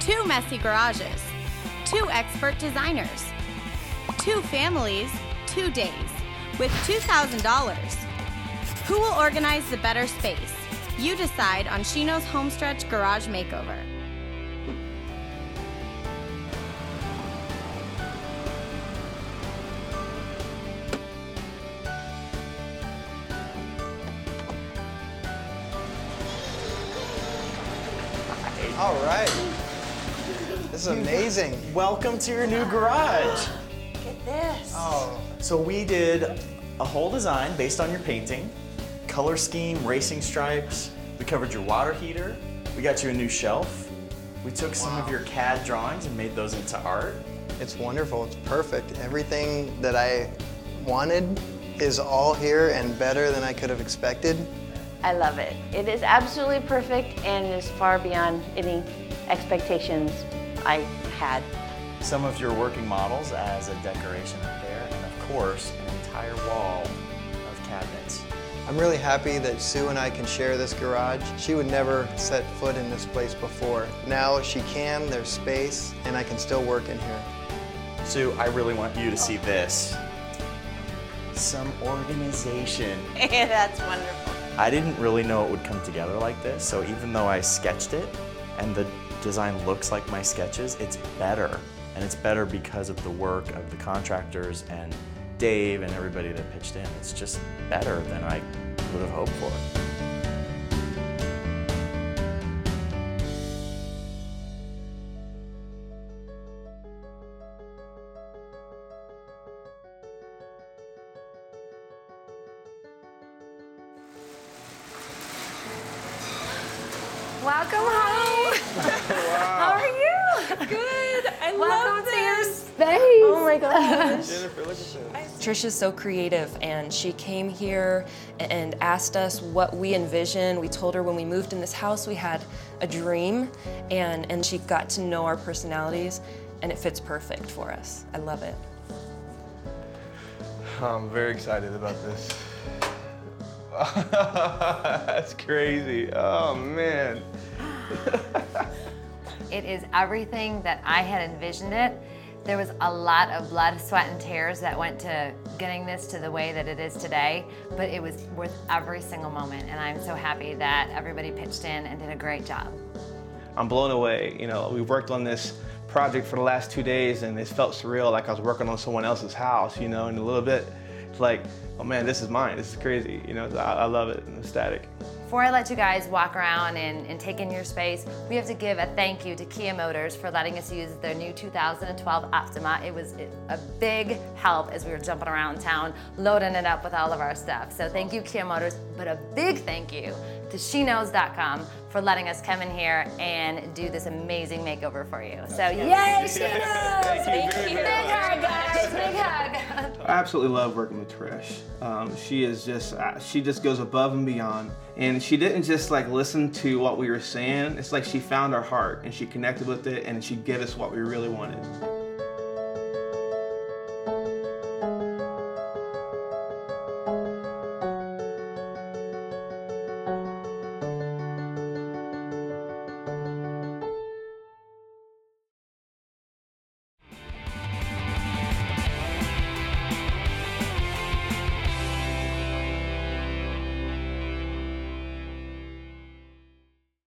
two messy garages, two expert designers, two families, two days, with $2,000. Who will organize the better space? You decide on SheKnows Homestretch Garage Makeover. All right. This is amazing. Welcome to your new garage. Get this. Oh, So we did a whole design based on your painting, color scheme, racing stripes. We covered your water heater. We got you a new shelf. We took some of your CAD drawings and made those into art. it's wonderful. It's perfect. Everything that I wanted is all here and better than I could have expected. I love it. It is absolutely perfect and is far beyond any expectations I had. Some of your working models as a decoration up there, and of course, an entire wall of cabinets. I'm really happy that Sue and I can share this garage. She would never set foot in this place before. Now she can, there's space, and I can still work in here. Sue, I really want you to see this. Some organization. That's wonderful. I didn't really know it would come together like this, so even though I sketched it and the design looks like my sketches, it's better. And it's better because of the work of the contractors and Dave and everybody that pitched in. It's just better than I would have hoped for. Welcome home. How are you? Good. I Welcome love to your this. space. Oh my gosh. Jennifer, look at this. Trisha's so creative, and she came here and asked us what we envision. We told her when we moved in this house we had a dream, and, and she got to know our personalities, and it fits perfect for us. I love it. I'm very excited about this. That's crazy. Oh man. It is everything that I had envisioned it. There was a lot of blood, sweat, and tears that went to getting this to the way that it is today, but it was worth every single moment, and I'm so happy that everybody pitched in and did a great job. I'm blown away. You know, we worked on this project for the last two days and it felt surreal like I was working on someone else's house, you know, and a little bit it's like, oh man, this is mine. This is crazy. You know, I, I love it. I'm ecstatic. Before I let you guys walk around and, and take in your space, we have to give a thank you to Kia Motors for letting us use their new 2012 Optima. It was a big help as we were jumping around town, loading it up with all of our stuff. So thank you, Kia Motors, but a big thank you to SheKnows.com for letting us come in here and do this amazing makeover for you. So yay, She Knows! Thank you very, Big hug, guys, big hug. I absolutely love working with Trish. Um, she is just uh, she just goes above and beyond, and she didn't just like listen to what we were saying. It's like she found our heart and she connected with it, and she gave us what we really wanted.